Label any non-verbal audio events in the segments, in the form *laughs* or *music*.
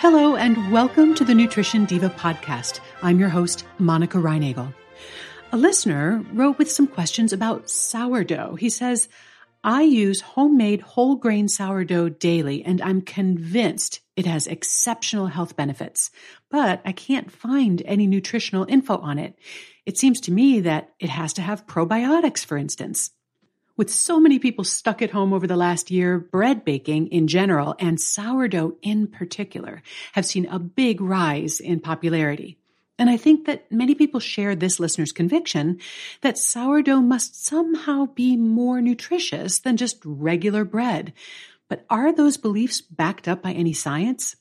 Hello, and welcome to the Nutrition Diva podcast. I'm your host, Monica Reinagel. A listener wrote with some questions about sourdough. He says, I use homemade whole grain sourdough daily, and I'm convinced it has exceptional health benefits, but I can't find any nutritional info on it. It seems to me that it has to have probiotics, for instance. With so many people stuck at home over the last year, bread baking in general and sourdough in particular have seen a big rise in popularity. And I think that many people share this listener's conviction that sourdough must somehow be more nutritious than just regular bread. But are those beliefs backed up by any science?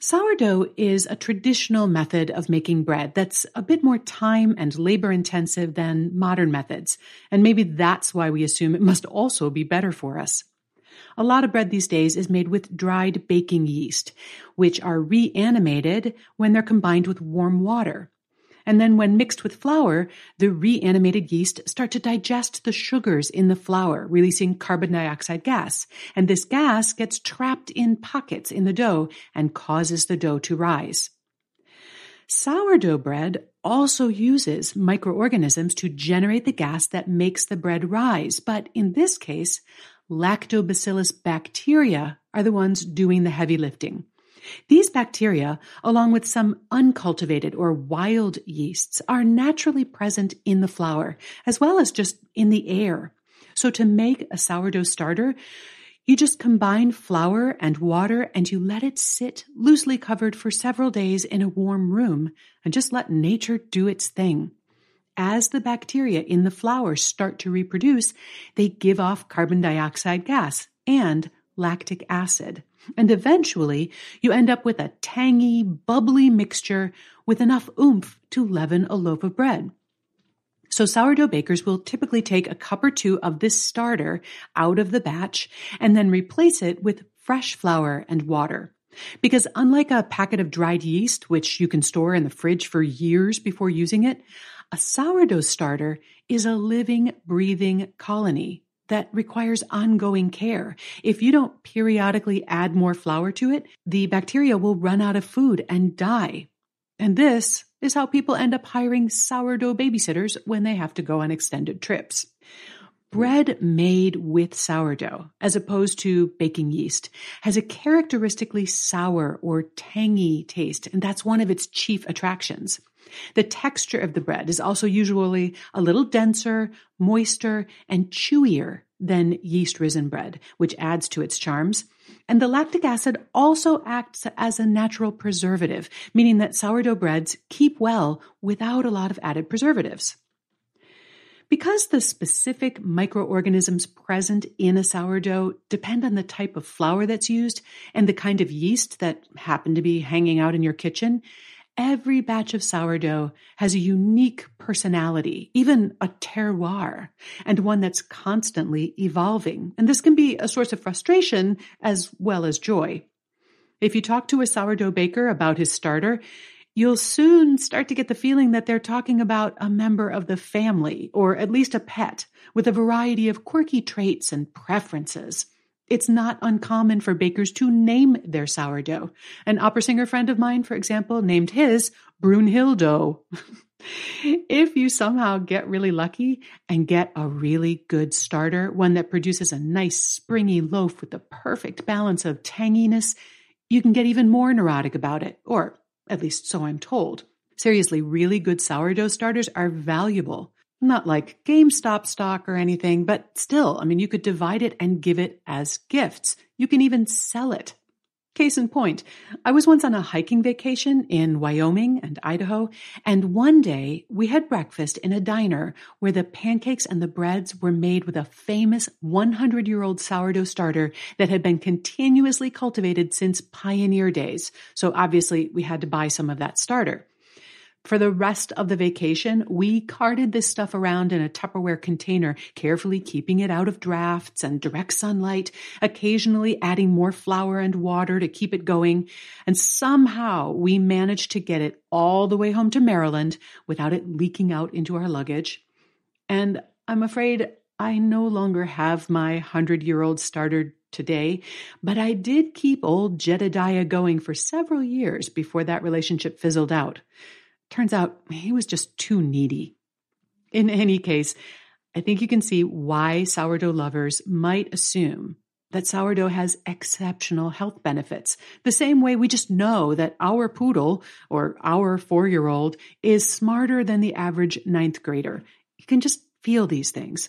Sourdough is a traditional method of making bread that's a bit more time and labor intensive than modern methods. And maybe that's why we assume it must also be better for us. A lot of bread these days is made with dried baking yeast, which are reanimated when they're combined with warm water. And then when mixed with flour, the reanimated yeast start to digest the sugars in the flour, releasing carbon dioxide gas. And this gas gets trapped in pockets in the dough and causes the dough to rise. Sourdough bread also uses microorganisms to generate the gas that makes the bread rise, but in this case, lactobacillus bacteria are the ones doing the heavy lifting. These bacteria, along with some uncultivated or wild yeasts, are naturally present in the flour, as well as just in the air. So to make a sourdough starter, you just combine flour and water and you let it sit loosely covered for several days in a warm room and just let nature do its thing as the bacteria in the flour start to reproduce, they give off carbon dioxide gas and lactic acid. And eventually, you end up with a tangy, bubbly mixture with enough oomph to leaven a loaf of bread. So sourdough bakers will typically take a cup or two of this starter out of the batch and then replace it with fresh flour and water. Because unlike a packet of dried yeast, which you can store in the fridge for years before using it, a sourdough starter is a living, breathing colony that requires ongoing care. If you don't periodically add more flour to it, the bacteria will run out of food and die. And this is how people end up hiring sourdough babysitters when they have to go on extended trips. Bread made with sourdough, as opposed to baking yeast, has a characteristically sour or tangy taste, and that's one of its chief attractions. The texture of the bread is also usually a little denser, moister, and chewier than yeast risen bread, which adds to its charms. And the lactic acid also acts as a natural preservative, meaning that sourdough breads keep well without a lot of added preservatives. Because the specific microorganisms present in a sourdough depend on the type of flour that's used and the kind of yeast that happen to be hanging out in your kitchen, every batch of sourdough has a unique personality, even a terroir, and one that's constantly evolving. And this can be a source of frustration as well as joy. If you talk to a sourdough baker about his starter, you'll soon start to get the feeling that they're talking about a member of the family, or at least a pet, with a variety of quirky traits and preferences. It's not uncommon for bakers to name their sourdough. An opera singer friend of mine, for example, named his Brunhildo. *laughs* if you somehow get really lucky and get a really good starter, one that produces a nice springy loaf with the perfect balance of tanginess, you can get even more neurotic about it, or at least so I'm told. Seriously, really good sourdough starters are valuable. Not like GameStop stock or anything, but still, I mean, you could divide it and give it as gifts. You can even sell it. Case in point, I was once on a hiking vacation in Wyoming and Idaho, and one day we had breakfast in a diner where the pancakes and the breads were made with a famous 100 year old sourdough starter that had been continuously cultivated since pioneer days. So obviously we had to buy some of that starter. For the rest of the vacation, we carted this stuff around in a Tupperware container, carefully keeping it out of drafts and direct sunlight, occasionally adding more flour and water to keep it going. And somehow we managed to get it all the way home to Maryland without it leaking out into our luggage. And I'm afraid I no longer have my hundred year old starter today, but I did keep old Jedediah going for several years before that relationship fizzled out. Turns out he was just too needy. In any case, I think you can see why sourdough lovers might assume that sourdough has exceptional health benefits. The same way we just know that our poodle or our four year old is smarter than the average ninth grader. You can just feel these things.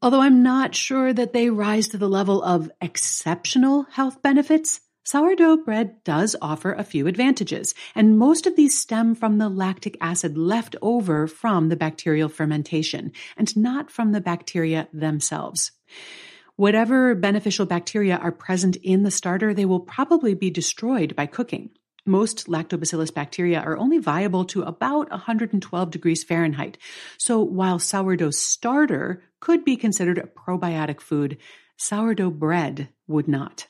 Although I'm not sure that they rise to the level of exceptional health benefits, sourdough bread does offer a few advantages, and most of these stem from the lactic acid left over from the bacterial fermentation and not from the bacteria themselves. Whatever beneficial bacteria are present in the starter, they will probably be destroyed by cooking. Most lactobacillus bacteria are only viable to about 112 degrees Fahrenheit. So while sourdough starter could be considered a probiotic food, sourdough bread would not.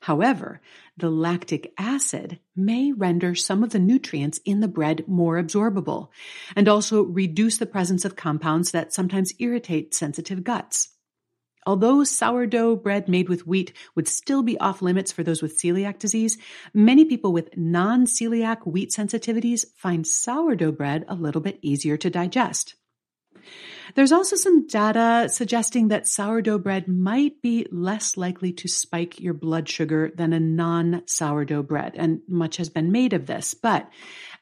However, the lactic acid may render some of the nutrients in the bread more absorbable and also reduce the presence of compounds that sometimes irritate sensitive guts. Although sourdough bread made with wheat would still be off limits for those with celiac disease, many people with non celiac wheat sensitivities find sourdough bread a little bit easier to digest. There's also some data suggesting that sourdough bread might be less likely to spike your blood sugar than a non sourdough bread, and much has been made of this. But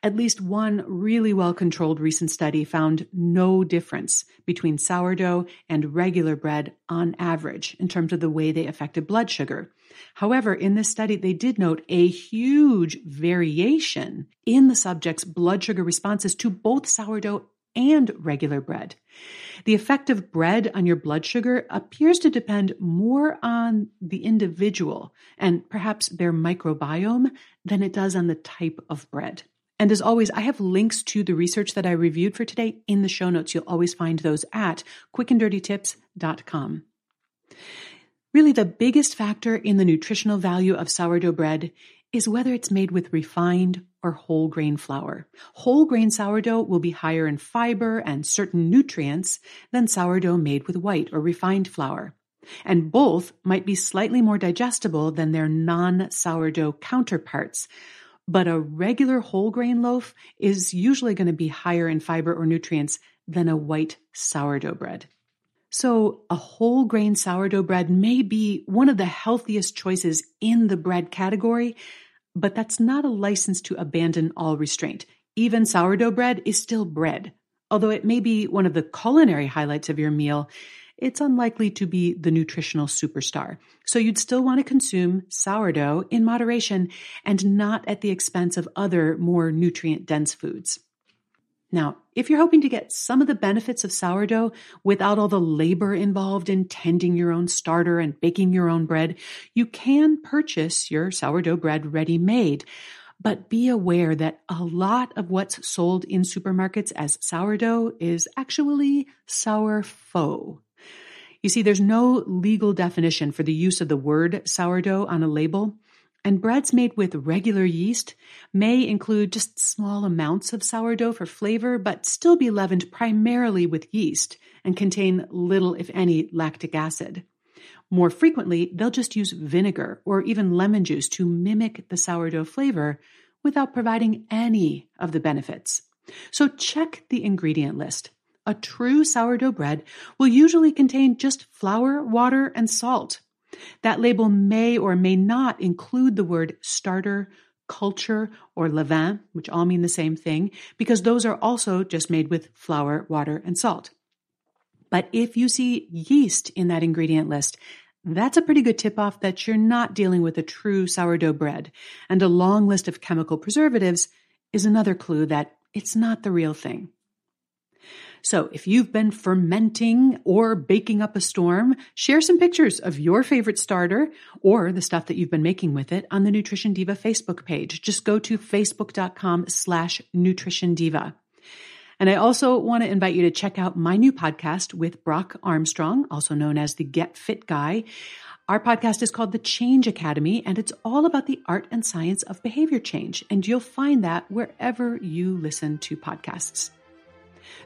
at least one really well controlled recent study found no difference between sourdough and regular bread on average in terms of the way they affected blood sugar. However, in this study, they did note a huge variation in the subject's blood sugar responses to both sourdough and regular bread. The effect of bread on your blood sugar appears to depend more on the individual and perhaps their microbiome than it does on the type of bread. And as always, I have links to the research that I reviewed for today in the show notes. You'll always find those at quickanddirtytips.com. Really, the biggest factor in the nutritional value of sourdough bread is whether it's made with refined or whole grain flour. Whole grain sourdough will be higher in fiber and certain nutrients than sourdough made with white or refined flour. And both might be slightly more digestible than their non sourdough counterparts, but a regular whole grain loaf is usually going to be higher in fiber or nutrients than a white sourdough bread. So, a whole grain sourdough bread may be one of the healthiest choices in the bread category, but that's not a license to abandon all restraint. Even sourdough bread is still bread. Although it may be one of the culinary highlights of your meal, it's unlikely to be the nutritional superstar. So you'd still want to consume sourdough in moderation and not at the expense of other more nutrient dense foods. Now, if you're hoping to get some of the benefits of sourdough without all the labor involved in tending your own starter and baking your own bread, you can purchase your sourdough bread ready made. But be aware that a lot of what's sold in supermarkets as sourdough is actually sour faux. You see, there's no legal definition for the use of the word sourdough on a label. And breads made with regular yeast may include just small amounts of sourdough for flavor, but still be leavened primarily with yeast and contain little, if any, lactic acid. More frequently, they'll just use vinegar or even lemon juice to mimic the sourdough flavor without providing any of the benefits. So check the ingredient list. A true sourdough bread will usually contain just flour, water, and salt. That label may or may not include the word starter, culture, or levain, which all mean the same thing, because those are also just made with flour, water, and salt. But if you see yeast in that ingredient list, that's a pretty good tip off that you're not dealing with a true sourdough bread. And a long list of chemical preservatives is another clue that it's not the real thing. So if you've been fermenting or baking up a storm, share some pictures of your favorite starter or the stuff that you've been making with it on the Nutrition Diva Facebook page. Just go to facebook.com slash nutrition diva. And I also want to invite you to check out my new podcast with Brock Armstrong, also known as the Get Fit Guy. Our podcast is called The Change Academy, and it's all about the art and science of behavior change. And you'll find that wherever you listen to podcasts.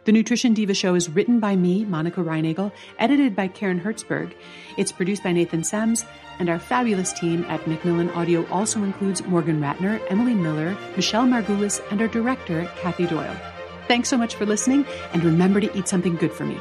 The Nutrition Diva Show is written by me, Monica Reinagel, edited by Karen Hertzberg. It's produced by Nathan Sems, and our fabulous team at Macmillan Audio also includes Morgan Ratner, Emily Miller, Michelle Margulis, and our director, Kathy Doyle. Thanks so much for listening, and remember to eat something good for me.